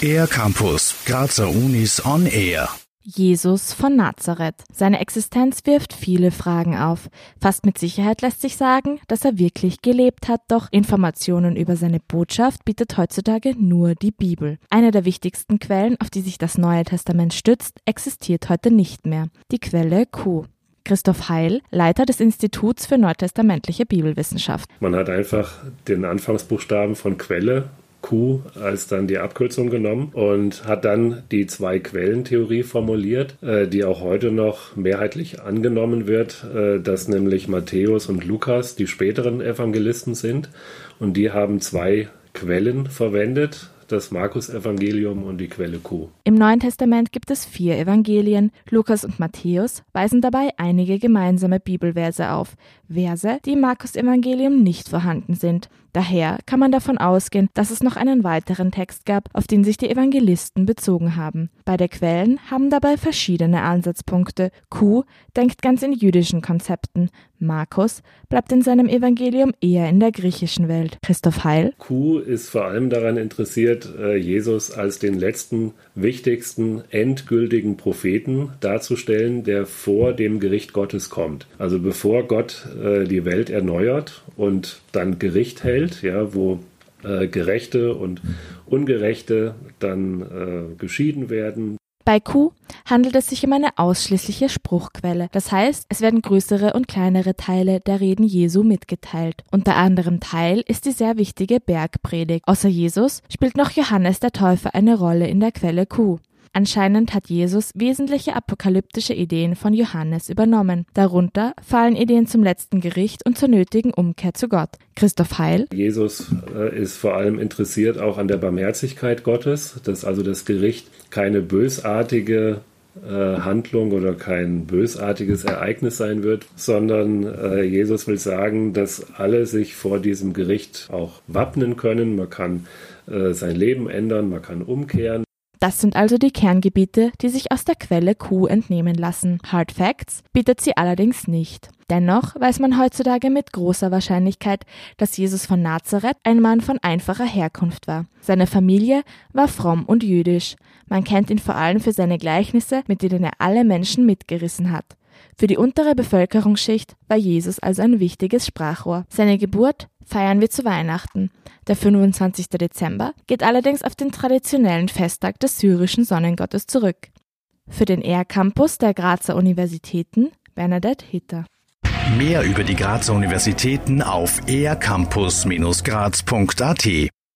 Air Campus, Grazer Unis on Air. Jesus von Nazareth. Seine Existenz wirft viele Fragen auf. Fast mit Sicherheit lässt sich sagen, dass er wirklich gelebt hat, doch Informationen über seine Botschaft bietet heutzutage nur die Bibel. Eine der wichtigsten Quellen, auf die sich das Neue Testament stützt, existiert heute nicht mehr. Die Quelle Q. Christoph Heil, Leiter des Instituts für neutestamentliche Bibelwissenschaft. Man hat einfach den Anfangsbuchstaben von Quelle Q als dann die Abkürzung genommen und hat dann die Zwei-Quellen-Theorie formuliert, äh, die auch heute noch mehrheitlich angenommen wird, äh, dass nämlich Matthäus und Lukas die späteren Evangelisten sind und die haben zwei Quellen verwendet, das Markus-Evangelium und die Quelle Q. Im Neuen Testament gibt es vier Evangelien. Lukas und Matthäus weisen dabei einige gemeinsame Bibelverse auf. Verse, die im Markus-Evangelium nicht vorhanden sind. Daher kann man davon ausgehen, dass es noch einen weiteren Text gab, auf den sich die Evangelisten bezogen haben. Beide Quellen haben dabei verschiedene Ansatzpunkte. Q denkt ganz in jüdischen Konzepten. Markus bleibt in seinem Evangelium eher in der griechischen Welt. Christoph Heil. Q ist vor allem daran interessiert, äh, Jesus als den letzten, wichtigsten, endgültigen Propheten darzustellen, der vor dem Gericht Gottes kommt. Also bevor Gott äh, die Welt erneuert und dann Gericht hält, ja, wo äh, Gerechte und Ungerechte dann geschieden werden. Bei Q handelt es sich um eine ausschließliche Spruchquelle. Das heißt, es werden größere und kleinere Teile der Reden Jesu mitgeteilt. Unter anderem Teil ist die sehr wichtige Bergpredigt. Außer Jesus spielt noch Johannes der Täufer eine Rolle in der Quelle Q. Anscheinend hat Jesus wesentliche apokalyptische Ideen von Johannes übernommen. Darunter fallen Ideen zum letzten Gericht und zur nötigen Umkehr zu Gott. Christoph Heil. Jesus äh, ist vor allem interessiert auch an der Barmherzigkeit Gottes, dass also das Gericht keine bösartige äh, Handlung oder kein bösartiges Ereignis sein wird, sondern äh, Jesus will sagen, dass alle sich vor diesem Gericht auch wappnen können. Man kann sein Leben ändern, man kann umkehren. Das sind also die Kerngebiete, die sich aus der Quelle Q entnehmen lassen. Hard Facts bietet sie allerdings nicht. Dennoch weiß man heutzutage mit großer Wahrscheinlichkeit, dass Jesus von Nazareth ein Mann von einfacher Herkunft war. Seine Familie war fromm und jüdisch. Man kennt ihn vor allem für seine Gleichnisse, mit denen er alle Menschen mitgerissen hat. Für die untere Bevölkerungsschicht war Jesus also ein wichtiges Sprachrohr. Seine Geburt feiern wir zu Weihnachten. Der 25. Dezember geht allerdings auf den traditionellen Festtag des syrischen Sonnengottes zurück. Für den ER-Campus der Grazer Universitäten Bernadette Hitter. Mehr über die Grazer Universitäten auf ercampus-graz.at